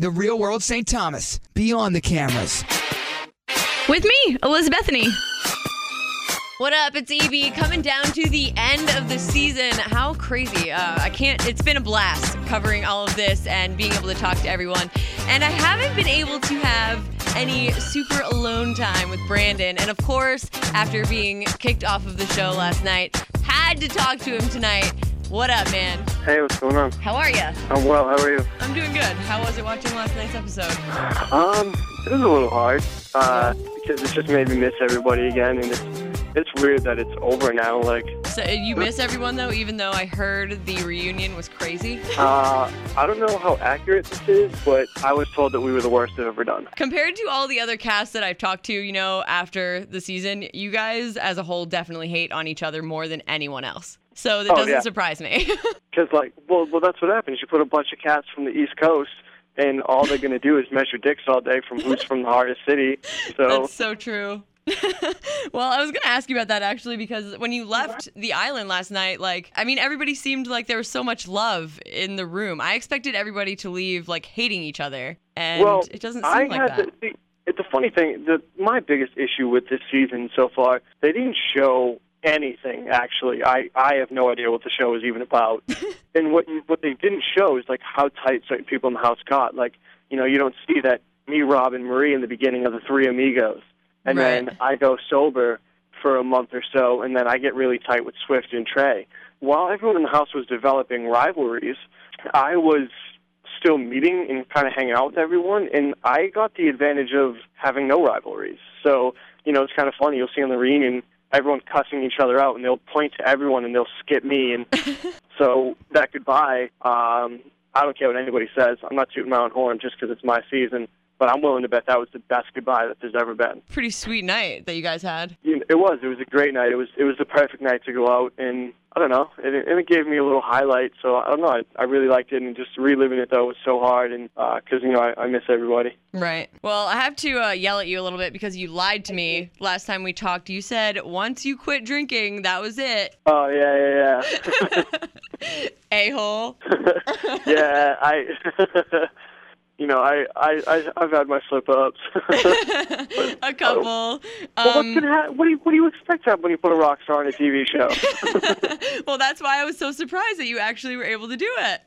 The Real World St. Thomas, beyond the cameras. With me, Elizabethany. What up? It's Evie coming down to the end of the season. How crazy. Uh, I can't, it's been a blast covering all of this and being able to talk to everyone. And I haven't been able to have any super alone time with Brandon. And of course, after being kicked off of the show last night, had to talk to him tonight. What up, man? Hey, what's going on? How are you? I'm well. How are you? I'm doing good. How was it watching last night's episode? Um, it was a little hard uh, because it just made me miss everybody again, and it's it's weird that it's over now. Like, So uh, you miss everyone though, even though I heard the reunion was crazy. uh, I don't know how accurate this is, but I was told that we were the worst I've ever done. Compared to all the other casts that I've talked to, you know, after the season, you guys as a whole definitely hate on each other more than anyone else. So that Oh, doesn't yeah. surprise me. Because, like, well, well, that's what happens. You put a bunch of cats from the East Coast, and all they're gonna do is measure dicks all day from who's from the hardest city. So, That's so true. well, I was going to ask you about that actually because when you left the island last night, like, I mean, everybody seemed like there was so much love in the room. I expected everybody to leave like hating each other, and well, it doesn't seem I like had that. The, the, it's a funny thing. The, my biggest issue with this season so far, they didn't show anything. Actually, I I have no idea what the show is even about. and what what they didn't show is like how tight certain people in the house got. Like you know, you don't see that me, Rob, and Marie in the beginning of the Three Amigos, and Right. then I go sober for a month or so, and then I get really tight with Swift and Trey. While everyone in the house was developing rivalries, I was still meeting and kind of hanging out with everyone, and I got the advantage of having no rivalries. So, you know, it's kind of funny. You'll see on the reunion everyone cussing each other out, and they'll point to everyone and they'll skip me. And so that goodbye, um, I don't care what anybody says. I'm not tooting my own horn just because it's my season, but I'm willing to bet that was the best goodbye that there's ever been. Pretty sweet night that you guys had. It was. It was a great night. It was. It was the perfect night to go out, and I don't know. And it, and it gave me a little highlight. So I don't know. I, I really liked it, and just reliving it though was so hard, and because you know I, I miss everybody. Right. Well, I have to uh, yell at you a little bit because you lied to me last time we talked. You said once you quit drinking, that was it. Oh yeah, yeah, yeah. A hole. yeah, I. you know, I, I, I, I've had my slip ups. a couple. well, what's Um, gonna ha- what do you What do you expect to happen when you put a rock star on a TV show? well, that's why I was so surprised that you actually were able to do it.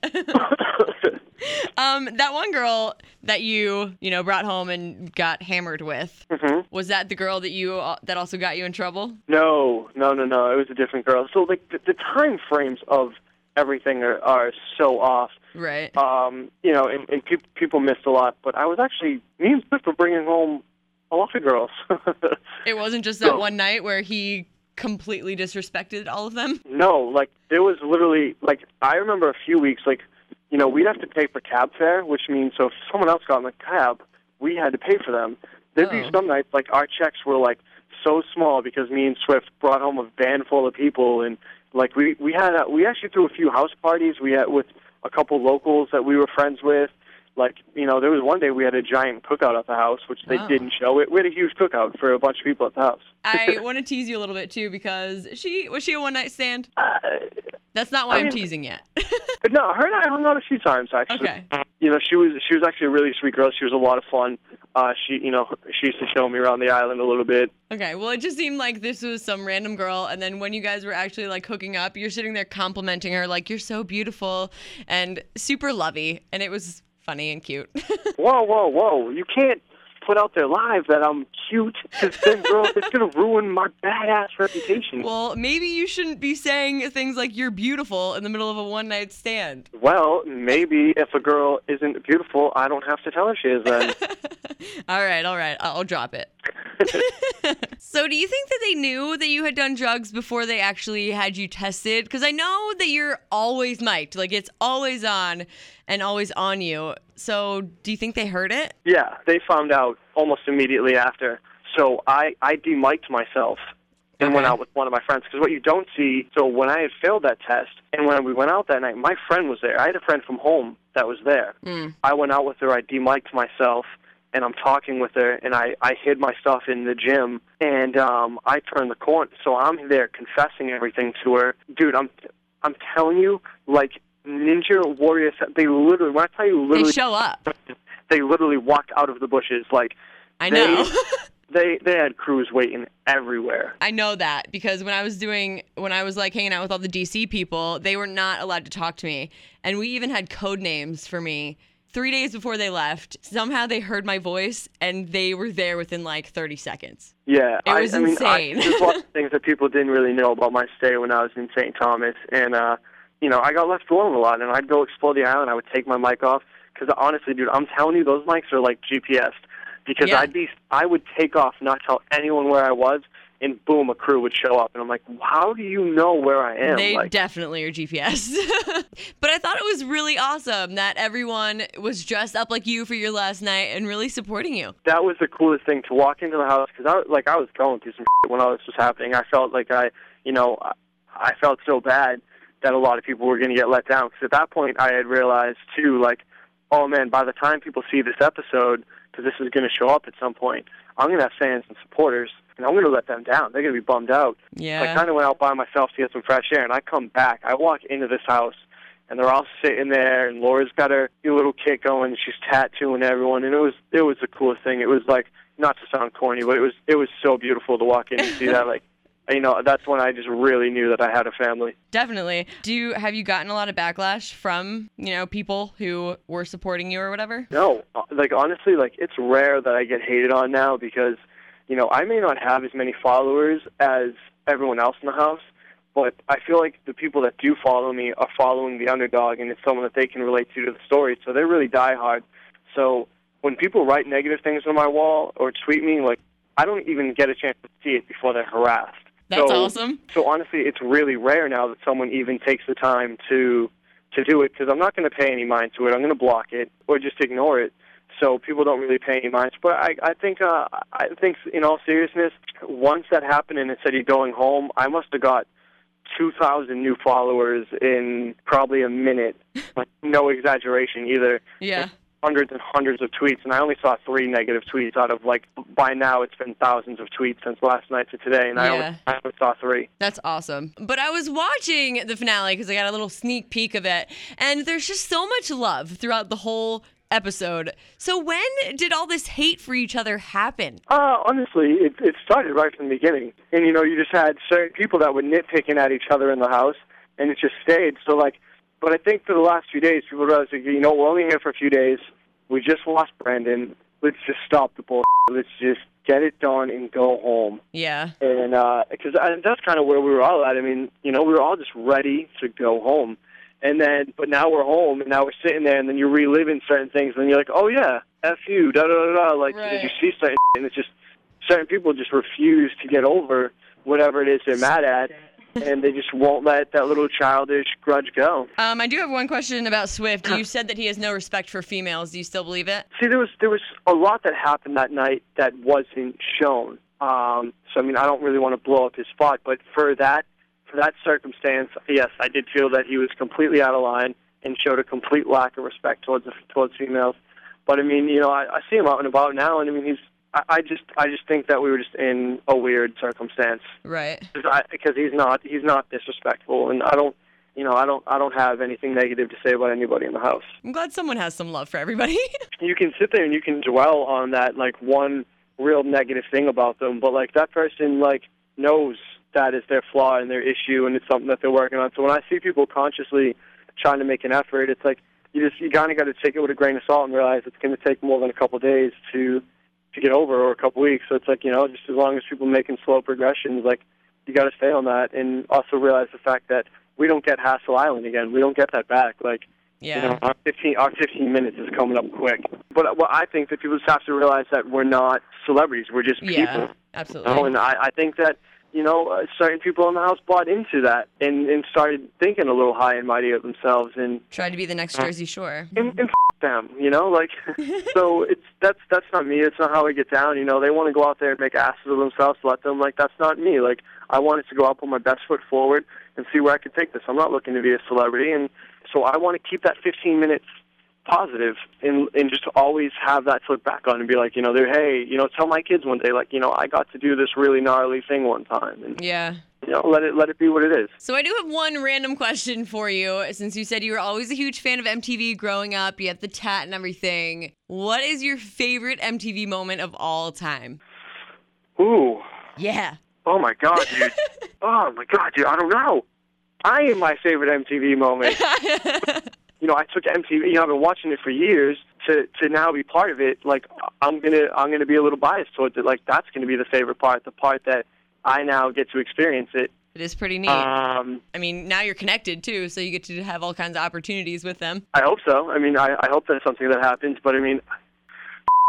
um, that one girl that you, you know, brought home and got hammered with. hmm Was that the girl that you uh, that also got you in trouble? No, no, no, no. It was a different girl. So like the, the time frames of everything are, are so off. Right. um, you know, and, and pe- people missed a lot. But I was actually me and Swift were bringing home a lot of girls. It wasn't just that No. one night where he completely disrespected all of them. no, like there was literally like I remember a few weeks like you know we'd have to pay for cab fare, which means so if someone else got in the cab, we had to pay for them. There'd Oh. be some nights like our checks were like so small because me and Swift brought home a van full of people and like we we had a, we actually threw a few house parties we had with a couple locals that we were friends with like you know there was one day we had a giant cookout at the house which they Wow. didn't show it we had a huge cookout for a bunch of people at the house I want to tease you a little bit too because she was she a one night stand. uh, That's not why I I'm mean- teasing yet. no her and i hung out a few times actually okay. You know she was she was actually a really sweet girl she was a lot of fun uh she you know she used to show me around the island a little bit Okay. Well, it just seemed like this was some random girl, and then when you guys were actually like hooking up, you're sitting there complimenting her like you're so beautiful and super lovey, and it was funny and cute. whoa whoa whoa you can't put out there live that i'm cute because then girl it's gonna ruin my badass reputation well, maybe you shouldn't be saying things like you're beautiful in the middle of a one night stand. Well, maybe if a girl isn't beautiful, I don't have to tell her she is then. all right, all right. I'll drop it. So, do you think that they knew that you had done drugs before they actually had you tested? Because I know that you're always mic'd, like it's always on and always on you. So, do you think they heard it? yeah, they found out almost immediately after. So I, I demiked myself and went out with one of my friends. Because what you don't see, so when I had failed that test and when we went out that night, my friend was there. I had a friend from home that was there. Mm. I went out with her, I demiked myself, and I'm talking with her, and I, I hid my stuff in the gym, and um, I turned the corner. So I'm there confessing everything to her. Dude, I'm, I'm telling you, like Ninja Warriors, they literally, when I tell you literally, They show up. they literally walked out of the bushes like I they- know. they they had crews waiting everywhere. I know that because when I was doing when I was like hanging out with all the DC people, they were not allowed to talk to me. And we even had code names for me. 3 days before they left, somehow they heard my voice and they were there within like 30 seconds. Yeah, It was I, I mean, insane. I, there's a lot of things that people didn't really know about my stay when I was in St. Thomas, and uh, you know, I got left alone a lot, and I'd go explore the island. I would take my mic off because honestly, dude, I'm telling you, those mics are like GPS. Because Yeah. I'd be, I would take off, not tell anyone where I was, and boom, a crew would show up, and I'm like, how do you know where I am? They like, definitely are GPS. but I thought it was really awesome that everyone was dressed up like you for your last night and really supporting you. that was the coolest thing to walk into the house because I like I was going through some shit when all this was happening. I felt like I, you know, I, I felt so bad that a lot of people were going to get let down because at that point I had realized too, like, oh man, by the time people see this episode, because this is going to show up at some point, I'm going to have fans and supporters, and I'm going to let them down. They're going to be bummed out. So I kind of went out by myself to get some fresh air, and I come back. I walk into this house, and they're all sitting there, and Laura's got her little kit going. And She's tattooing everyone, and it was it was the coolest thing. It was like not to sound corny, but it was it was so beautiful to walk in and see that. Like, you know, that's when I just really knew that I had a family. Definitely. Do you have you gotten a lot of backlash from, you know, people who were supporting you or whatever? No, uh, like honestly, like it's rare that I get hated on now because, you know, I may not have as many followers as everyone else in the house, but I feel like the people that do follow me are following the underdog, and it's someone that they can relate to to the story. So they're really diehard. So when people write negative things on my wall or tweet me, like I don't even get a chance to see it before they're harassed. That's so, awesome. So honestly, it's really rare now that someone even takes the time to to do it because I'm not going to pay any mind to it. I'm going to block it or just ignore it. So people don't really pay any mind. But I, I think, uh, I think, in all seriousness, once that happened and it said you're going home, I must have got 2,000 new followers in probably a minute. Like no exaggeration either Yeah. Hundreds and hundreds of tweets, and I only saw three negative tweets out of like by now it's been thousands of tweets since last night to today, and I, only, I only saw three. That's awesome. But I was watching the finale because I got a little sneak peek of it, and there's just so much love throughout the whole episode. So when did all this hate for each other happen? Uh, honestly, it, it started right from the beginning, and you know, you just had certain people that were nitpicking at each other in the house, and it just stayed. So like, but I think for the last few days, people realized, like, you know, we're only here for a few days. We just lost Brandon. Let's just stop the bullshit. Let's just get it done and go home. Yeah. and because uh, that's kind of where we were all at. I mean, you know, we were all just ready to go home, and then but now we're home, and now we're sitting there, and then you're reliving certain things, and you're like, oh yeah, f you, da da da da. Like Right. you see certain, and it's just certain people just refuse to get over whatever it is they're mad at, and they just won't let that little childish grudge go. Um, I do have one question about Swift. You said that he has no respect for females. Do you still believe it? See, there was there was a lot that happened that night that wasn't shown. Um, so I mean, I don't really want to blow up his spot, but for that for that circumstance, yes, I did feel that he was completely out of line and showed a complete lack of respect towards towards females. But I mean, you know, I, I see him out and about now, and I mean, he's. I, I just, I just think that we were just in a weird circumstance Right. because he's not, he's not disrespectful, and I don't, you know, I don't, I don't have anything negative to say about anybody in the house I'm glad someone has some love for everybody. you can sit there and you can dwell on that like one real negative thing about them, but like that person like knows that is their flaw and their issue and it's something that they're working on. So when I see people consciously trying to make an effort, it's like you just you kind of got to take it with a grain of salt and realize it's going to take more than a couple of days to to get over or a couple weeks. So it's like you know just as long as people making slow progressions, like you got to stay on that and also realize the fact that we don't get Hassel Island again. We don't get that back. Like yeah. you know, our 15, our 15 minutes is coming up quick. But well, I think that people just have to realize that we're not celebrities. We're just people. yeah. You Absolutely. know? And I, I think that, you know, uh, certain people in the house bought into that and, and started thinking a little high and mighty of themselves and, tried to be the next Jersey Shore. and, and them, you know? Like, so it's, that's, that's not me. It's not how I get down. You know, they want to go out there and make asses of themselves. Let them. Like, that's not me. Like, I wanted to go out, put my best foot forward and see where I could take this. I'm not looking to be a celebrity. And so I want to keep that 15 minutes positive and and just always have that flip back on and be like, you know, they're hey, you know, tell my kids one day like, you know, I got to do this really gnarly thing one time and Yeah. You know, let it let it be what it is. So I do have one random question for you. Since you said you were always a huge fan of MTV growing up, you have the tat and everything. What is your favorite MTV moment of all time? Ooh, Yeah. oh my god, dude. oh my god, dude. I don't know. I am my favorite MTV moment. you know, I took MTV. You know, I've been watching it for years. To to now be part of it, like I'm gonna I'm gonna be a little biased towards it. Like that's gonna be the favorite part, the part that I now get to experience it. It is pretty neat. Um, I mean, now you're connected too, so you get to have all kinds of opportunities with them. I hope so. I mean, I, I hope that's something that happens. But I mean,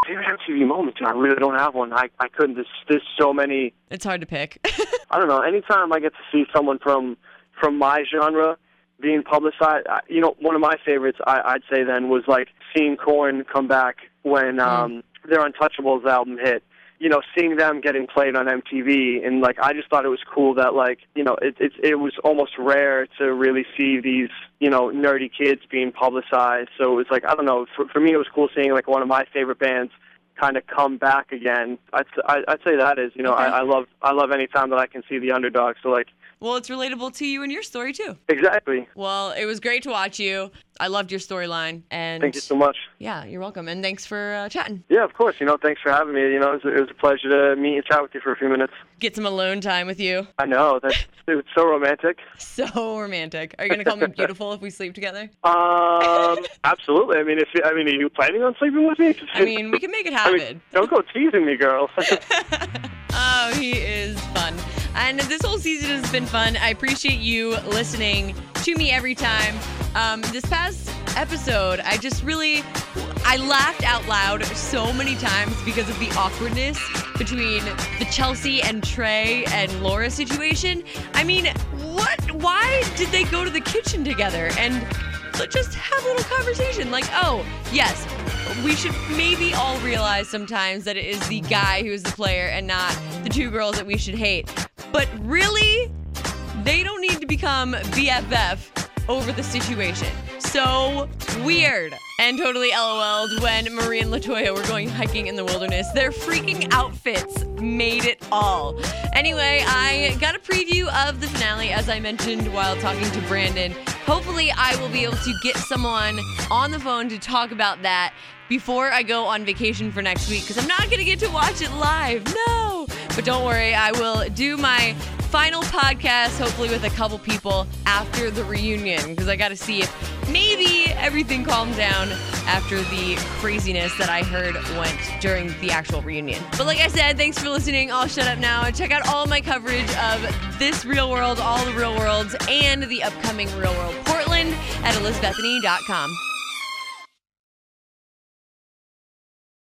favorite MTV moment. I really don't have one. I I couldn't. There's there's so many. It's hard to pick. I don't know. Anytime I get to see someone from from my genre being publicized, I- you know, one of my favorites I, I'd say then was like seeing Korn come back when um, their Untouchables album hit. You know, seeing them getting played on MTV, and like I just thought it was cool that like you know it it it was almost rare to really see these you know nerdy kids being publicized. So it was like I don't know. For for me, it was cool seeing like one of my favorite bands kind of come back again. I'd I- I'd say that is you know Okay. I, I love I love any time that I can see the underdog. So like well, it's relatable to you and your story too. exactly. Well, it was great to watch you. I loved your storyline, and Thank you so much. yeah, you're welcome. And thanks for uh, chatting. Yeah, of course. You know, thanks for having me. You know, it was, it was a pleasure to meet and chat with you for a few minutes. Get some alone time with you. I know that's it's so romantic. So romantic. Are you gonna call me beautiful if we sleep together? Um, absolutely. I mean, if I mean, are you planning on sleeping with me? I mean, we can make it I happen. mean, don't go teasing me, girl. Oh, he is fun. And this whole season has been fun. I appreciate you listening to me every time. Um, this past episode, I just really, I laughed out loud so many times because of the awkwardness between the Chelsea and Trey and Laura situation. I mean, what? Why did they go to the kitchen together and just have a little conversation? Like, oh, yes, we should maybe all realize sometimes that it is the guy who is the player and not the two girls that we should hate. But really, they don't need to become BFF over the situation. So weird. And totally LOL'd when Marie and Latoya were going hiking in the wilderness. Their freaking outfits made it all. Anyway, I got a preview of the finale as I mentioned while talking to Brandon. Hopefully, I will be able to get someone on the phone to talk about that before I go on vacation for next week because I'm not going to get to watch it live. No. But don't worry, I will do my final podcast, hopefully with a couple people after the reunion because I got to see if maybe everything calmed down after the craziness that I heard went during the actual reunion. But like I said, thanks for listening. I'll shut up now and check out all my coverage of this real world, all the real worlds, and the upcoming real world Portland at elizabethany.com.